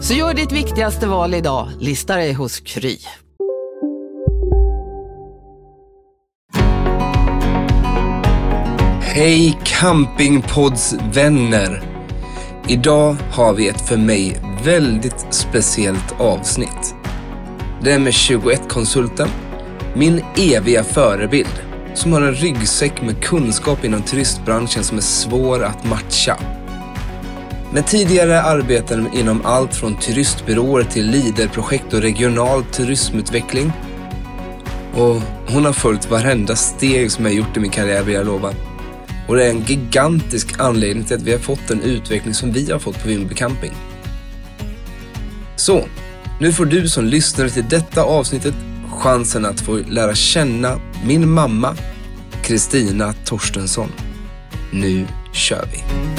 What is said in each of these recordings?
Så gör ditt viktigaste val idag, lista dig hos Kry. Hej campingpoddsvänner. Idag har vi ett för mig väldigt speciellt avsnitt. Det är med 21-konsulten, min eviga förebild, som har en ryggsäck med kunskap inom turistbranschen som är svår att matcha. Med tidigare arbeten inom allt från turistbyråer till leaderprojekt och regional turismutveckling. Och hon har följt varenda steg som jag gjort i min karriär vill jag lova. Och det är en gigantisk anledning till att vi har fått den utveckling som vi har fått på Vimmerby Camping. Så, nu får du som lyssnar till detta avsnittet chansen att få lära känna min mamma, Kristina Torstensson. Nu kör vi!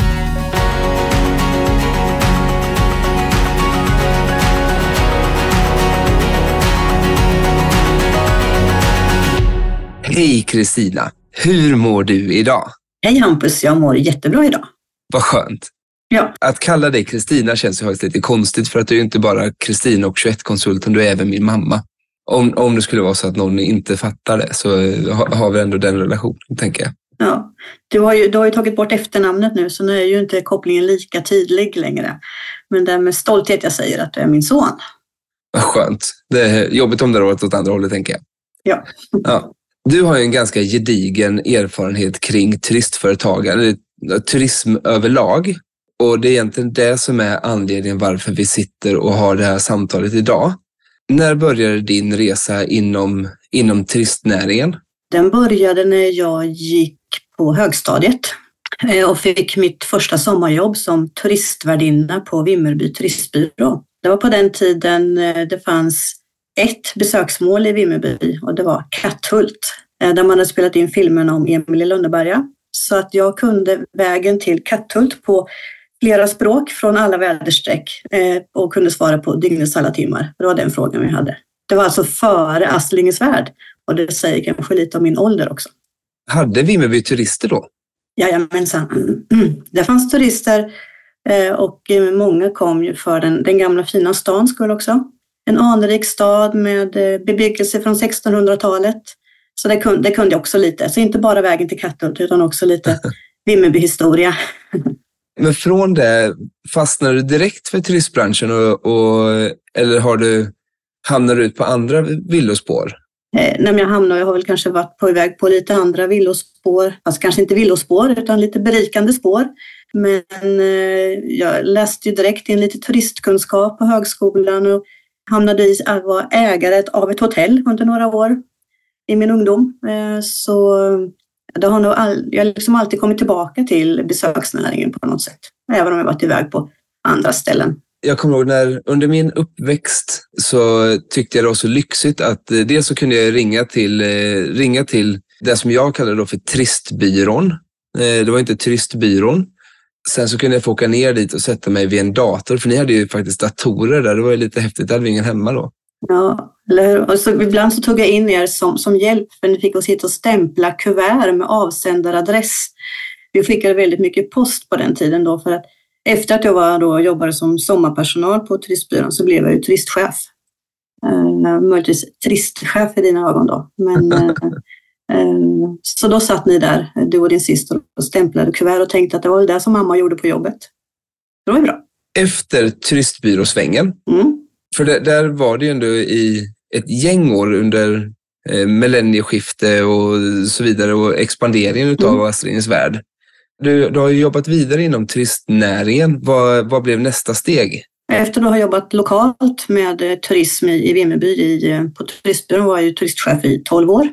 Hej Kristina! Hur mår du idag? Hej Hampus, jag mår jättebra idag. Vad skönt. Ja. Att kalla dig Kristina känns ju faktiskt lite konstigt för att du är inte bara Kristina och 21-konsulten, du är även min mamma. Om, om det skulle vara så att någon inte fattar det så har, har vi ändå den relationen, tänker jag. Ja. Du, har ju, du har ju tagit bort efternamnet nu så nu är ju inte kopplingen lika tydlig längre. Men det är med stolthet jag säger att du är min son. Vad skönt. Det är jobbigt om det har varit åt andra hållet, tänker jag. Ja. ja. Du har ju en ganska gedigen erfarenhet kring turistföretagande, eh, turism överlag. Och det är egentligen det som är anledningen varför vi sitter och har det här samtalet idag. När började din resa inom, inom turistnäringen? Den började när jag gick på högstadiet eh, och fick mitt första sommarjobb som turistvärdinna på Vimmerby turistbyrå. Det var på den tiden eh, det fanns ett besöksmål i Vimmerby och det var Katthult eh, där man hade spelat in filmerna om Emil i Lönneberga. Så att jag kunde vägen till Katthult på flera språk från alla väderstreck eh, och kunde svara på dygnets alla timmar. Det var den frågan vi hade. Det var alltså före Astlingens värld och det säger kanske lite om min ålder också. Hade Vimmerby turister då? Jajamensan. Det fanns turister eh, och många kom ju för den, den gamla fina stans skull också en anrik stad med eh, bebyggelse från 1600-talet. Så det kunde, det kunde jag också lite. Så inte bara vägen till Katthult utan också lite Vimmerby-historia. Men från det, fastnade du direkt för turistbranschen och, och, eller har du, hamnar du ut på andra villospår? Eh, nej, jag hamnar, jag har väl kanske varit på väg på lite andra villospår, alltså kanske inte villospår utan lite berikande spår. Men eh, jag läste ju direkt in lite turistkunskap på högskolan och hamnade i äh, att vara ägare av ett hotell under några år i min ungdom. Eh, så det har nog all, jag har liksom alltid kommit tillbaka till besöksnäringen på något sätt. Även om jag varit iväg på andra ställen. Jag kommer ihåg när under min uppväxt så tyckte jag det var så lyxigt att eh, dels så kunde jag ringa till, eh, ringa till det som jag kallade då för Tristbyrån. Det var inte Turistbyrån. Sen så kunde jag få åka ner dit och sätta mig vid en dator, för ni hade ju faktiskt datorer där. Det var ju lite häftigt. Det hade vi ingen hemma då. Ja, eller Och så, ibland så tog jag in er som, som hjälp, för ni fick oss hit och stämpla kuvert med avsändaradress. Vi skickade väldigt mycket post på den tiden då, för att efter att jag var då, jobbade som sommarpersonal på turistbyrån så blev jag ju turistchef. Uh, möjligtvis turistchef i dina ögon då, men Ehm, så då satt ni där, du och din syster, och stämplade kuvert och tänkte att det var det som mamma gjorde på jobbet. Det var ju bra. Efter turistbyråsvängen, mm. för det, där var det ju ändå i ett gäng år under eh, millennieskifte och så vidare och expanderingen utav Mm. Astrid värld. Du, du har ju jobbat vidare inom turistnäringen. Vad, vad blev nästa steg? Efter att ha jobbat lokalt med eh, turism i, i Vimmerby i, eh, på turistbyrån var jag ju turistchef i 12 år.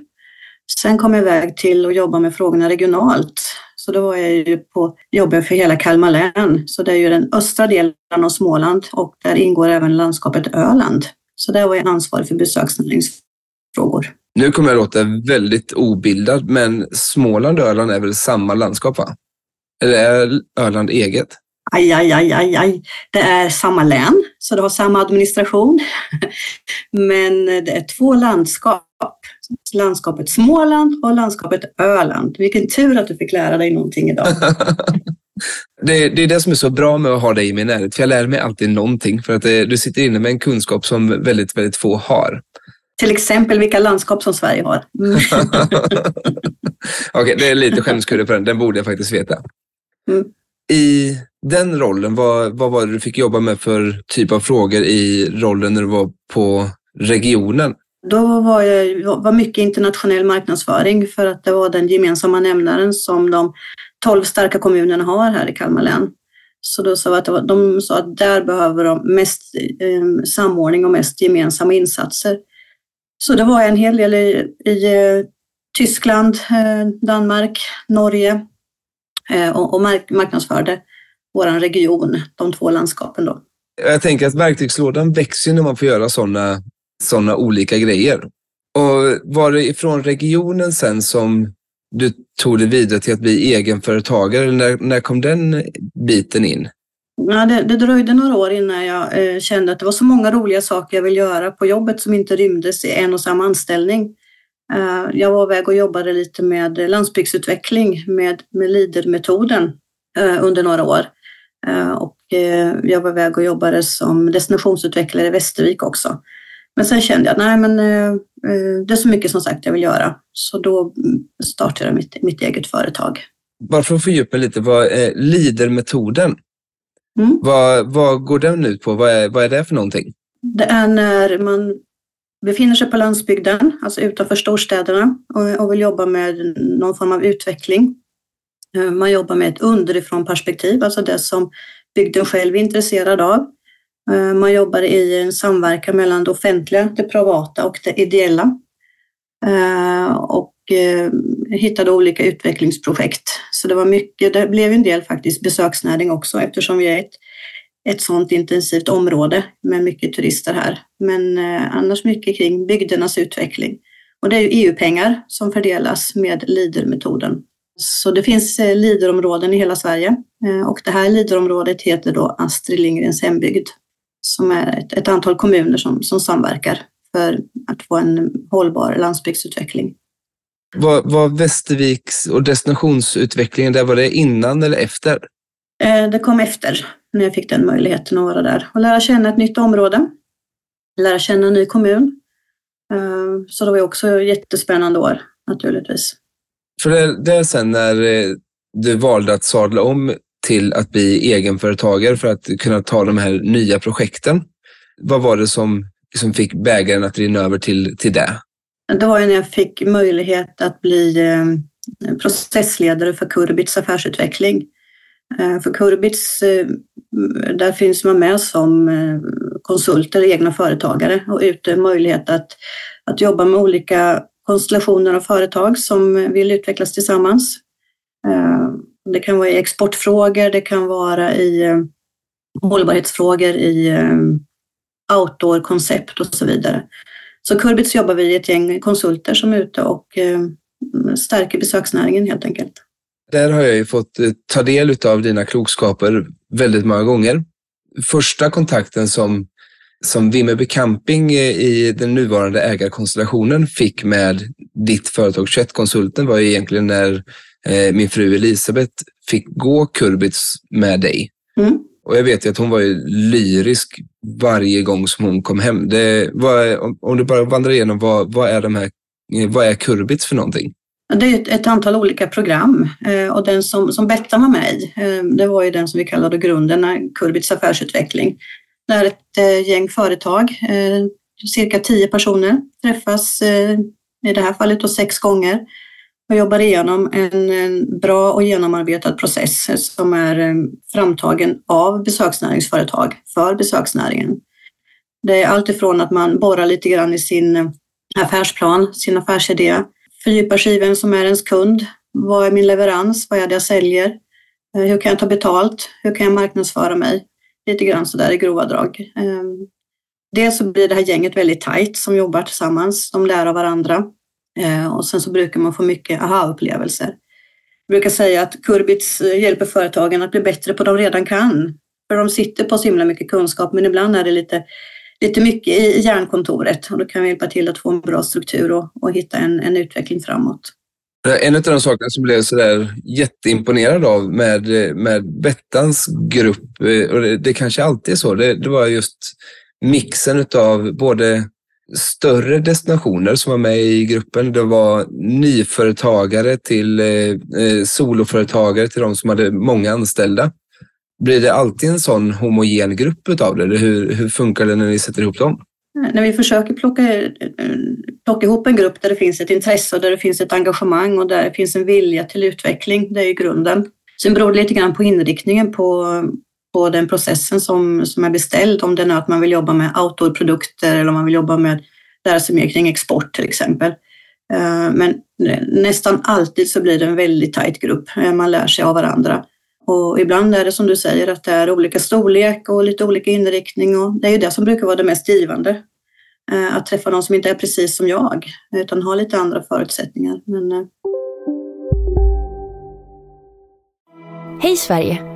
Sen kom jag iväg till att jobba med frågorna regionalt. Så då var jag ju på jobbet för hela Kalmar län. Så det är ju den östra delen av Småland och där ingår även landskapet Öland. Så där var jag ansvarig för besöksnäringsfrågor. Nu kommer jag låta väldigt obildad, men Småland och Öland är väl samma landskap? va? Eller är Öland eget? Aj, aj, aj, aj, aj. Det är samma län, så det har samma administration. Men det är två landskap. Landskapet Småland och landskapet Öland. Vilken tur att du fick lära dig någonting idag. Det, det är det som är så bra med att ha dig i min närhet, för jag lär mig alltid någonting. För att eh, du sitter inne med en kunskap som väldigt, väldigt få har. Till exempel vilka landskap som Sverige har. Mm. Okej, det är lite skämskudde på den. Den borde jag faktiskt veta. Mm. I den rollen, vad, vad var det du fick jobba med för typ av frågor i rollen när du var på regionen? Då var jag var mycket internationell marknadsföring för att det var den gemensamma nämnaren som de 12 starka kommunerna har här i Kalmar län. Så då sa att var, de sa att där behöver de mest eh, samordning och mest gemensamma insatser. Så det var en hel del i, i eh, Tyskland, eh, Danmark, Norge eh, och, och marknadsförde vår region, de två landskapen då. Jag tänker att verktygslådan växer när man får göra sådana sådana olika grejer. Och var det ifrån regionen sen som du tog dig vidare till att bli egenföretagare? När, när kom den biten in? Ja, det, det dröjde några år innan jag eh, kände att det var så många roliga saker jag ville göra på jobbet som inte rymdes i en och samma anställning. Eh, jag var iväg och jobbade lite med landsbygdsutveckling med, med LIDER-metoden eh, under några år. Eh, och eh, jag var iväg och jobbade som destinationsutvecklare i Västervik också. Men sen kände jag, nej men eh, eh, det är så mycket som sagt jag vill göra. Så då mm, startade jag mitt, mitt eget företag. Bara för att fördjupa lite, vad är LIDER-metoden? Mm. Vad, vad går den ut på? Vad är, vad är det för någonting? Det är när man befinner sig på landsbygden, alltså utanför storstäderna och, och vill jobba med någon form av utveckling. Eh, Man jobbar med ett underifrån perspektiv, alltså det som bygden själv är intresserad av. Eh, man jobbar i en samverkan mellan det offentliga, det privata och det ideella. Eh, och eh, hittade olika utvecklingsprojekt. Så det var mycket, det blev en del faktiskt besöksnäring också eftersom vi är ett, ett sådant intensivt område med mycket turister här. Men annars mycket kring bygdernas utveckling. Och det är ju EU-pengar som fördelas med LIDER-metoden. Så det finns LIDER-områden i hela Sverige och det här LIDER-området heter då Astrid Lindgrens hembygd som är ett, ett antal kommuner som, som samverkar för att få en hållbar landsbygdsutveckling. Var, var Västerviks och destinationsutvecklingen, där var det innan eller efter? Eh, Det kom efter när jag fick den möjligheten att vara där och lära känna ett nytt område, lära känna en ny kommun. Eh, Så det var också jättespännande år naturligtvis. För det, det är sen när eh, du valde att sadla om till att bli egenföretagare för att kunna ta de här nya projekten. Vad var det som, som fick bägaren att rinna över till, till det? Det var ju när jag fick möjlighet att bli eh, processledare för Kurbits affärsutveckling. Eh, för Kurbits, eh, där finns man med som konsulter, egna företagare och ute möjlighet att, att jobba med olika konstellationer av företag som vill utvecklas tillsammans. Det kan vara i exportfrågor, det kan vara i eh, hållbarhetsfrågor, i eh, outdoor-koncept och så vidare. Så Kurbits jobbar vi i ett gäng konsulter som är ute och eh, stärker besöksnäringen helt enkelt. Där har jag ju fått ta del av dina klokskaper väldigt många gånger. Första kontakten som, som Vimmerby Camping i den nuvarande ägarkonstellationen fick med ditt företag Köttkonsulten var ju egentligen när eh, min fru Elisabeth fick gå Kurbits med dig. Mm. Och jag vet ju att hon var ju lyrisk varje gång som hon kom hem. Det, vad, är- om, om du bara vandrar igenom, vad, vad, är de här, eh, vad är Kurbits för någonting? Det är ett, ett antal olika program eh, och den som, som Bettan var med i, eh, det var ju den som vi kallade grunden, Kurbits affärsutveckling. Det är ett eh, gäng företag, cirka tio personer, träffas i det här fallet då sex gånger jag jobbar igenom en, en bra och genomarbetad process som är eh, framtagen av besöksnäringsföretag för besöksnäringen. Det är allt ifrån att man borrar lite grann i sin affärsplan, sin affärsidé, fördjupar sig i vem som är ens kund. Vad är min leverans? Vad är det jag säljer? Eh, hur kan jag ta betalt? Hur kan jag marknadsföra mig? Lite grann sådär i grova drag. Eh, dels så blir det här gänget väldigt tajt som jobbar tillsammans. De lär av varandra. Eh, och sen så brukar man få mycket aha-upplevelser. Jag brukar säga att Kurbits eh, hjälper företagen att bli bättre på de redan kan. För de sitter på så himla mycket kunskap, men ibland är det lite, lite mycket i hjärnkontoret och då kan vi hjälpa till att få en bra struktur och, och hitta en, en utveckling framåt. Eh, en av de sakerna som blev sådär jätteimponerad av med, med Bettans grupp, och det, det kanske alltid är så, det, det var just mixen av både större destinationer som var med i gruppen. Det var nyföretagare till eh, eh, soloföretagare till de som hade många anställda. Blir det alltid en sån homogen grupp av det? Eller hur, hur funkar det när ni sätter ihop dem? Mm, när vi försöker plocka, eh, plocka ihop en grupp där det finns ett intresse och där det finns ett engagemang och där det finns en vilja till utveckling, det är ju grunden. Sen beror det lite grann på inriktningen på, på den processen som, som är beställd. Om det är att man vill jobba med outdoorprodukter eller om man vill jobba med lära sig mer kring export till exempel. Eh, men nästan alltid så blir det en väldigt tajt grupp. Eh, man lär sig av varandra. Och ibland är det som du säger att det är olika storlek och lite olika inriktning och det är ju det som brukar vara det mest givande. Eh, att träffa någon som inte är precis som jag utan har lite andra förutsättningar. Men, Hej Sverige!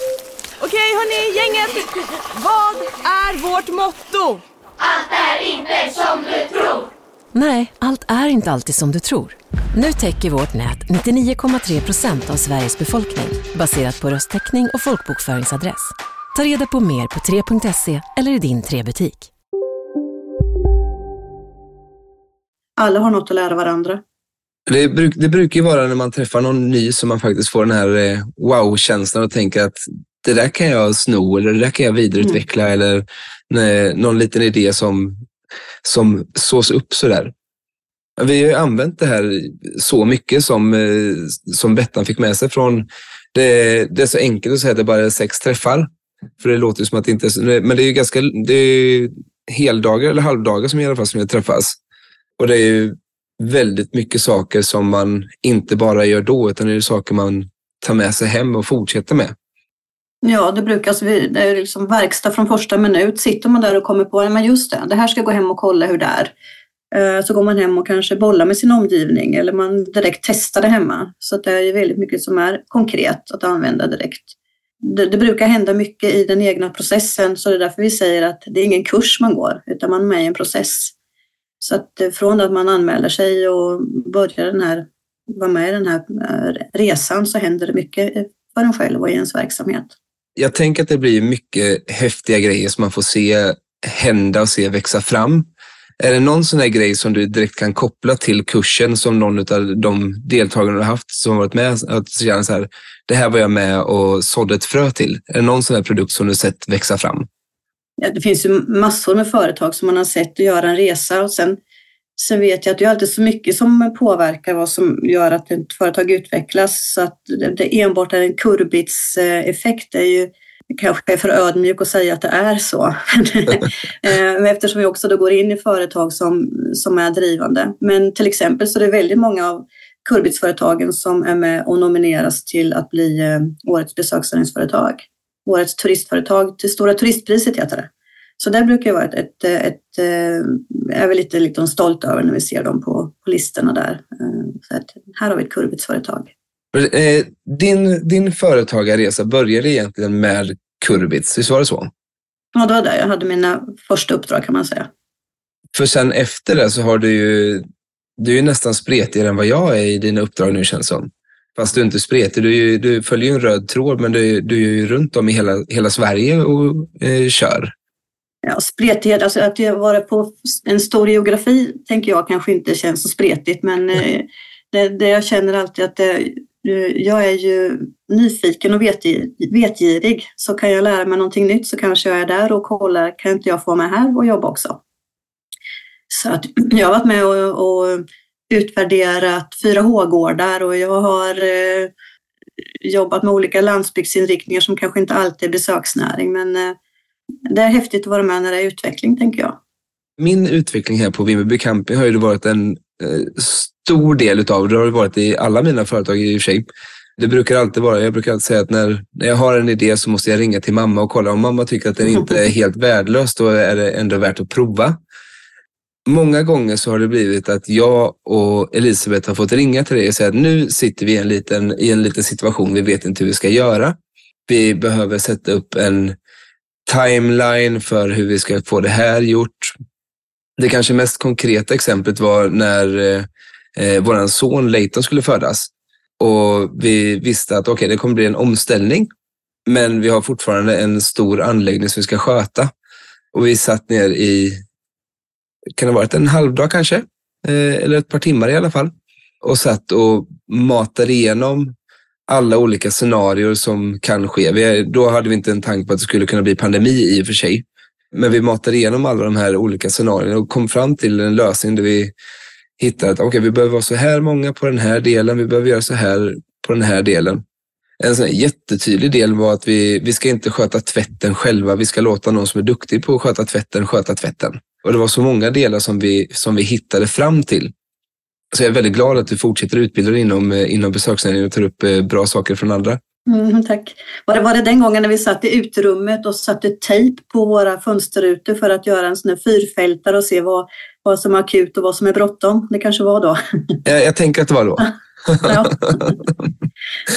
Hörni, gänget! Vad är vårt motto? Allt är inte som du tror. Nej, allt är inte alltid som du tror. Nu täcker vårt nät 99,3 procent av Sveriges befolkning baserat på röstteckning och folkbokföringsadress. Ta reda på mer på 3.se eller i din 3-butik. Alla har något att lära varandra. Det, bruk, det brukar ju vara när man träffar någon ny som man faktiskt får den här eh, wow-känslan och tänker att det där kan jag sno eller det där kan jag vidareutveckla mm. eller nej, någon liten idé som, som sås upp sådär. Vi har ju använt det här så mycket som, eh, som Bettan fick med sig från det, det är så enkelt att säga att det bara är sex träffar. För det låter som att det inte är Men det är ju ganska det är heldagar eller halvdagar som i alla fall som träffas. Och det är ju väldigt mycket saker som man inte bara gör då, utan det är saker man tar med sig hem och fortsätter med. Ja, det brukar alltså, det är liksom verkstad från första minut. Sitter man där och kommer på att just det, det här ska jag gå hem och kolla hur det är. Eh, så går man hem och kanske bollar med sin omgivning eller man direkt testar det hemma. Så det är väldigt mycket som är konkret att använda direkt. Det, det, brukar hända mycket i den egna processen så det är därför vi säger att det är ingen kurs man går utan man är med i en process. Så att eh, från att man anmäler sig och börjar den här, vara med i den här eh, resan så händer det mycket för en själv och i ens verksamhet jag tänker att det blir mycket häftiga grejer som man får se hända och se växa fram. Är det någon sån där grej som du direkt kan koppla till kursen som någon av de deltagarna du haft som varit med att känna så här, det här var jag med och sådde ett frö till? Är det någon sån här produkt som du sett växa fram? Ja, det finns ju massor med företag som man har sett göra en resa och sen, sen vet jag att det är alltid så mycket som påverkar vad som gör att ett företag utvecklas. Så att det enbart är en kurbitseffekt är ju kanske är för ödmjuk att säga att det är så. Eh, men eftersom vi också då går in i företag som, som är drivande. Men till exempel så är det väldigt många av Kurbitsföretagen som är med och nomineras till att bli eh, årets besöksnäringsföretag. Årets turistföretag till Stora turistpriset heter det. Så det brukar vara ett, ett, ett, eh, är vi lite liksom stolt över när vi ser dem på, på listorna där. Så att här har vi ett Kurbitsföretag. Din, din företagarresa började egentligen med Kurbits, visst var det så? Ja, det var där jag hade mina första uppdrag kan man säga. För sen efter det så har du ju Du är nästan spretigare än vad jag är i dina uppdrag nu känns som. Fast du är inte spretig. Du, du följer ju en röd tråd, men du, du är ju runt om i hela, hela Sverige och eh, kör. Ja, spretighet, alltså att vara på en stor geografi tänker jag kanske inte känns så spretigt, men eh, det, det, jag känner alltid att det, eh, jag är ju nyfiken och vetgirig. Så kan jag lära mig någonting nytt så kanske jag är där och kollar, kan inte jag få mig här och jobba också? Så att jag har varit med och, och utvärderat 4H-gårdar och jag har eh, jobbat med olika landsbygdsinriktningar som kanske inte alltid är besöksnäring, men eh, det är häftigt att vara med när det är utveckling, tänker jag. Min utveckling här på Vimmerby camping har ju varit en eh, stor del utav det. har det varit i alla mina företag i och för sig. Det brukar alltid vara, jag brukar alltid säga att när, när jag har en idé så måste jag ringa till mamma och kolla om mamma tycker att den inte är helt värdelös, då är det ändå värt att prova. Många gånger så har det blivit att jag och Elisabeth har fått ringa till dig och säga att nu sitter vi i en liten, i en liten situation, vi vet inte hur vi ska göra. Vi behöver sätta upp en timeline för hur vi ska få det här gjort. Det kanske mest konkreta exemplet var när eh, eh vår son Leighton skulle födas. Och vi visste att okay, det kommer bli en omställning, men vi har fortfarande en stor anläggning som vi ska sköta. Och vi satt ner i, kan det ha varit en halvdag kanske? Eh, eller ett par timmar i alla fall. Och satt och matade igenom alla olika scenarier som kan ske. Vi, då hade vi inte en tanke på att det skulle kunna bli pandemi i och för sig. Men vi matade igenom alla de här olika scenarierna och kom fram till en lösning där vi hittade att okay, vi behöver vara så här många på den här delen. Vi behöver göra så här på den här delen. En sån jättetydlig del var att vi, vi ska inte sköta tvätten själva. Vi ska låta någon som är duktig på att sköta tvätten sköta tvätten. Och det var så många delar som vi, som vi hittade fram till. Så jag är väldigt glad att du fortsätter utbilda dig inom, eh, inom besöksnäringen och tar upp eh, bra saker från andra. Mm, tack. Var det, var det den gången när vi satt i uterummet och satte tejp på våra fönsterrutor för att göra en sån här fyrfältare och se vad, vad som är akut och vad som är bråttom? Det kanske var då? Jag, jag tänker att det var då. ja.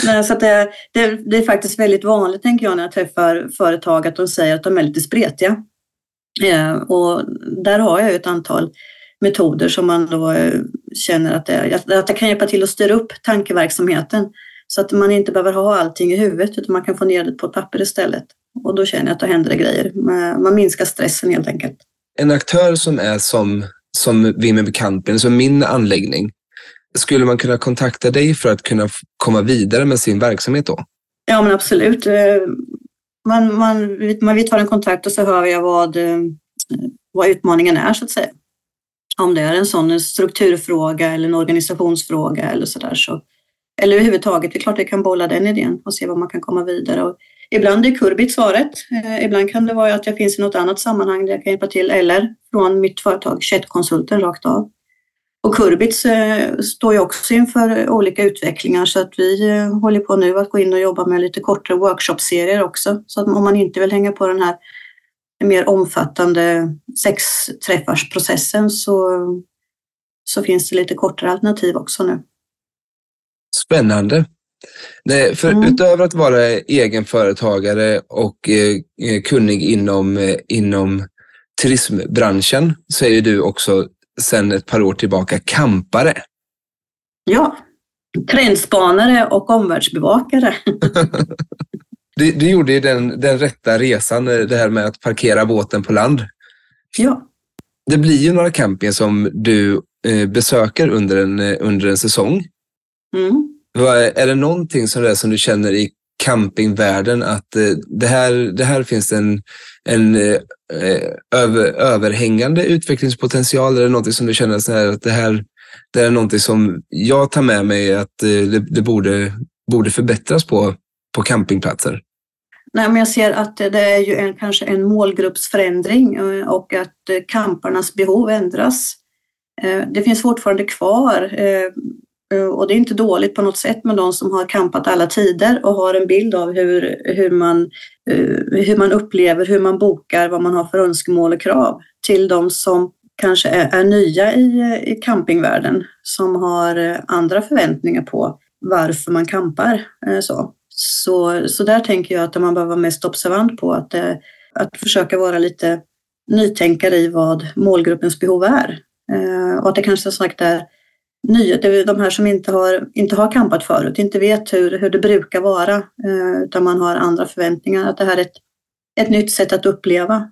Nej, så det, det, det, är faktiskt väldigt vanligt, tänker jag, när jag träffar företag att de säger att de är lite spretiga. Eh, och där har jag ett antal metoder som man då eh, känner att det, att det kan hjälpa till att styra upp tankeverksamheten så att man inte behöver ha allting i huvudet utan man kan få ner det på ett papper istället. Och då känner jag att då händer det grejer. Man minskar stressen helt enkelt. En aktör som är som, som Vimmerby Camping, som min anläggning, skulle man kunna kontakta dig för att kunna komma vidare med sin verksamhet då? Ja, men absolut. Eh, man, man, man, vi tar en kontakt och så hör jag vad, eh, vad utmaningen är så att säga. Om det är en sån strukturfråga eller en organisationsfråga eller sådär. Så, eller överhuvudtaget, det är klart jag kan bolla den idén och se vad man kan komma vidare. Och ibland är Kurbit svaret. Eh, ibland kan det vara att jag finns i något annat sammanhang där jag kan hjälpa till eller från mitt företag Chatkonsulten rakt av. Och Kurbits eh, står ju också inför olika utvecklingar så att vi eh, håller på nu att gå in och jobba med lite kortare workshopserier också. Så att om man inte vill hänga på den här mer omfattande sexträffarsprocessen så, så finns det lite kortare alternativ också nu. Spännande. Nej, för mm. Utöver att vara egenföretagare och eh, kunnig inom, eh, inom turismbranschen så är du också sedan ett par år tillbaka kampare. Ja, trendspanare och omvärldsbevakare. Du, du gjorde ju den, den rätta resan, eh, det här med att parkera båten på land. Ja. Det blir ju några campingar som du eh, besöker under en, eh, under en säsong. Mm. Är det någonting som, det som du känner i campingvärlden att eh, det, här, det här finns en, en eh, över, överhängande utvecklingspotential? Är det någonting som du känner så här, att det här det är någonting som jag tar med mig att det, det borde, borde förbättras på på campingplatser? Nej, men jag ser att det är ju en, kanske en målgruppsförändring eh, och att eh, camparnas behov ändras. Eh, det finns fortfarande kvar och det är inte dåligt på något sätt med de som har campat alla tider och har en bild av hur, hur, man, hur man upplever, hur man bokar, vad man har för önskemål och krav till de som kanske är, är nya i, i campingvärlden som har andra förväntningar på varför man campar. Så. Så, så där tänker jag att man behöver vara mest observant på att, eh, att försöka vara lite nytänkare i vad målgruppens behov är. Eh, och att det kanske som sagt är nya, de här som inte har, inte har campat förut, inte vet hur, hur det brukar vara, eh, utan man har andra förväntningar, att det här är ett, ett nytt sätt att uppleva.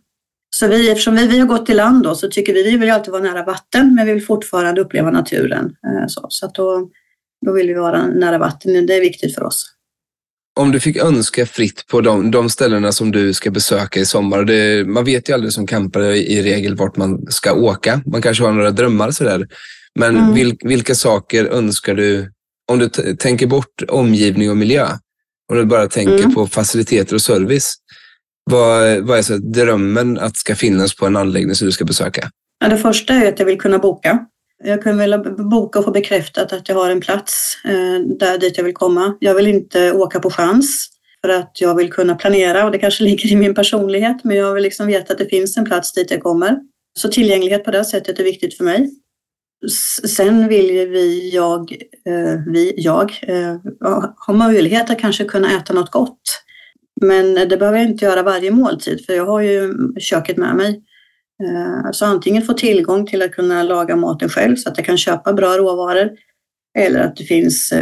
Så vi, eftersom vi, vi har gått i land då, så tycker vi, vi vill alltid vara nära vatten, men vi vill fortfarande uppleva naturen. Så så att då, då vill vi vara nära vatten, det är viktigt för oss. Om du fick önska fritt på de, de ställena som du ska besöka i sommar. Det, man vet ju aldrig som campare i regel vart man ska åka. Man kanske har några drömmar sådär. Men mm. vil, vilka saker önskar du, om du tänker bort omgivning och miljö, och du bara tänker mm. på faciliteter och service. Vad, vad är så drömmen att ska finnas på en anläggning som du ska besöka? Ja, det första är att jag vill kunna boka. Jag kan vilja boka och få bekräftat att jag har en plats eh, där dit jag vill komma. Jag vill inte åka på chans för att jag vill kunna planera och det kanske ligger i min personlighet men jag vill liksom veta att det finns en plats dit jag kommer. Så tillgänglighet på det sättet är viktigt för mig. Sen vill vi, jag, eh, vi, jag eh, ha möjlighet att kanske kunna äta något gott. Men det behöver jag inte göra varje måltid för jag har ju köket med mig. Eh, så antingen få tillgång till att kunna laga maten själv så att jag kan köpa bra råvaror eller att det finns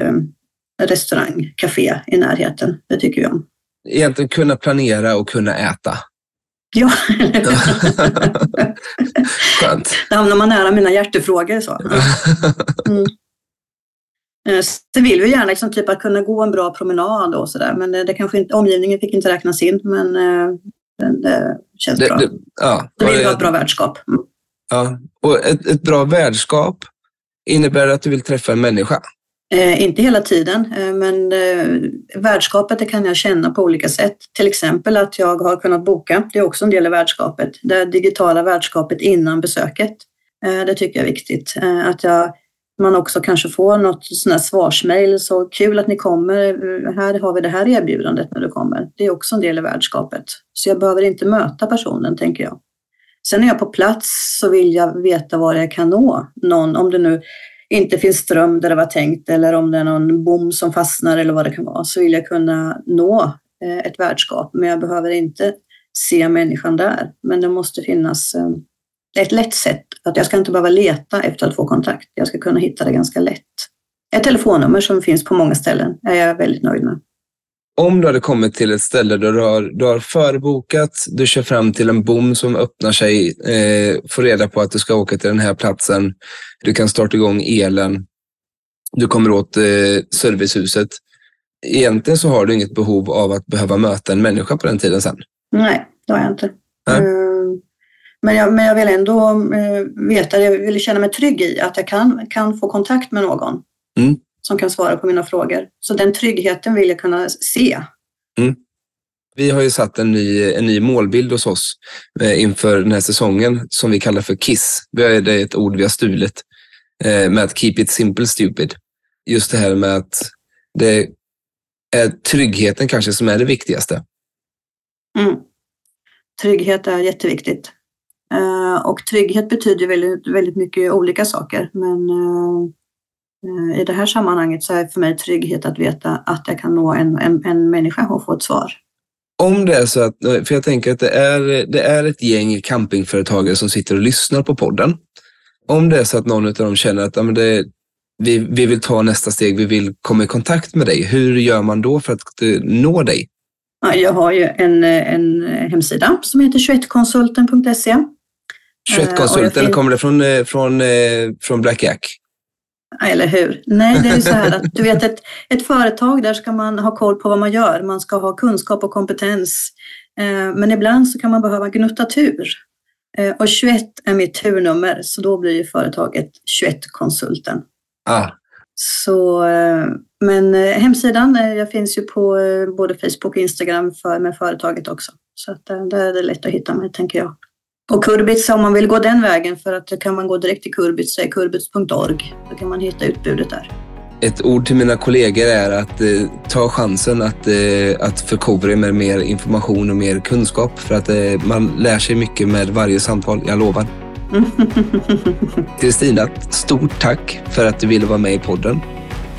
restaurang, café i närheten. Det tycker vi om. Egentligen kunna planera och kunna äta. Ja, Skönt. Där hamnar man nära mina hjärtefrågor. Så. Mm. Eh, sen vill vi gärna liksom typ att kunna gå en bra promenad och sådär, men det, det kanske inte, omgivningen fick inte räknas in, men eh, det känns det, bra. Det, ja, det vill ha ett bra värdskap. Mm. Ja, och ett, ett bra värdskap innebär att du vill träffa en människa. Eh, inte hela tiden, eh, men eh, värdskapet det kan jag känna på olika sätt. Till exempel att jag har kunnat boka, det är också en del av värdskapet. Det digitala värdskapet innan besöket. Eh, det tycker jag är viktigt. Eh, att jag, man också kanske får något sån här svarsmail, så kul att ni kommer, här har vi det här erbjudandet när du kommer. Det är också en del av värdskapet. Så jag behöver inte möta personen, tänker jag. Sen när jag är på plats så vill jag veta var jag kan nå någon, om det nu inte finns ström där det var tänkt eller om det är någon bom som fastnar eller vad det kan vara så vill jag kunna nå eh, ett värdskap. Men jag behöver inte se människan där. Men det måste finnas eh, eh, ett lätt sätt. Att jag ska inte behöva leta efter att få kontakt. Jag ska kunna hitta det ganska lätt. Ett telefonnummer som finns på många ställen är jag väldigt nöjd med om du hade kommit till ett ställe där du har, du har förbokat, du kör fram till en bom som öppnar sig, eh, får reda på att du ska åka till den här platsen, du kan starta igång elen, du kommer åt eh, servicehuset. Egentligen så har du inget behov av att behöva möta en människa på den tiden sen. Nej, det har jag inte. Mm. Men, jag, men jag vill ändå uh, veta, jag vill känna mig trygg i att jag kan, kan få kontakt med någon. Mm som kan svara på mina frågor. Så den tryggheten vill jag kunna se. Mm. Vi har ju satt en ny, en ny målbild hos oss eh, inför den här säsongen som vi kallar för KISS. Det är ett ord vi har stulit eh, med att keep it simple stupid. Just det här med att det är tryggheten kanske som är det viktigaste. Mm. Trygghet är jätteviktigt. Uh, och trygghet betyder väldigt, väldigt mycket olika saker. Men uh, Eh, I det här sammanhanget så är för mig trygghet att veta att jag kan nå en, en, en människa och få ett svar. Om det är så att, eh, för jag tänker att det är, det är ett gäng campingföretagare som sitter och lyssnar på podden. Om det är så att någon av dem känner att ja, men det, vi, vi vill ta nästa steg, vi vill komma i kontakt med dig. Hur gör man då för att eh, nå dig? Jag har ju en, en hemsida som heter 21konsulten.se. 21konsulten, fin- kommer det från, från, från Black Jack? Eller hur? Nej, det är så här att du vet ett, ett företag där ska man ha koll på vad man gör. Man ska ha kunskap och kompetens. Eh, men ibland så kan man behöva gnutta tur. Eh, och 21 är mitt turnummer, så då blir ju företaget 21-konsulten. Ah. Så, eh, men hemsidan, jag finns ju på både Facebook och Instagram för, med företaget också. Så att där är det lätt att hitta mig, tänker jag. Och Kurbits, om man vill gå den vägen, för att kan man gå direkt till Kurbits, kurbits.org. Då kan man hitta utbudet där. Ett ord till mina kollegor är att eh, ta chansen att, eh, att förkovra med mer information och mer kunskap. För att eh, man lär sig mycket med varje samtal, jag lovar. Kristina, stort tack för att du ville vara med i podden.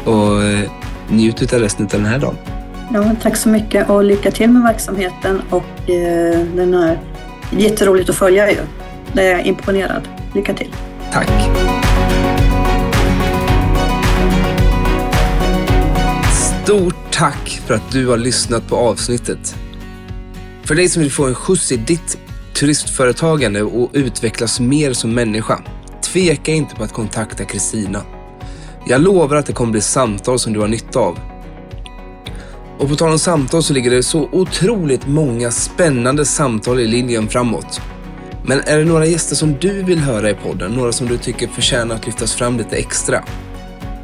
Och eh, njut av resten av den här dagen. Ja, tack så mycket och lycka till med verksamheten och eh, den här Jätteroligt att följa ju. Jag är imponerad. Lycka till. Tack. Stort tack för att du har lyssnat på avsnittet. För dig som vill få en skjuts i ditt turistföretagande och utvecklas mer som människa, tveka inte på att kontakta Kristina. Jag lovar att det kommer bli samtal som du har nytta av och på tal om samtal så ligger det så otroligt många spännande samtal i linjen framåt. Men är det några gäster som du vill höra i podden, några som du tycker förtjänar att lyftas fram lite extra?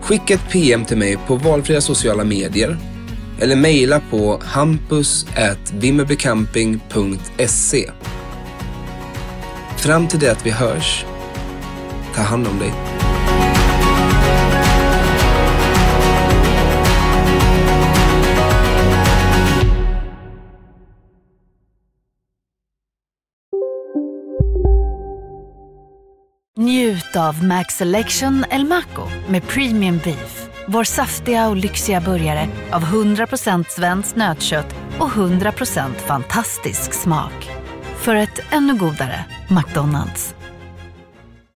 Skicka ett PM till mig på valfria sociala medier eller mejla på hampus.vimmerbycamping.se. Fram till det att vi hörs, ta hand om dig. Njut av Max Selection El Maco med Premium Beef. Vår saftiga och lyxiga burgare av 100% svenskt nötkött och 100% fantastisk smak. För ett ännu godare McDonalds.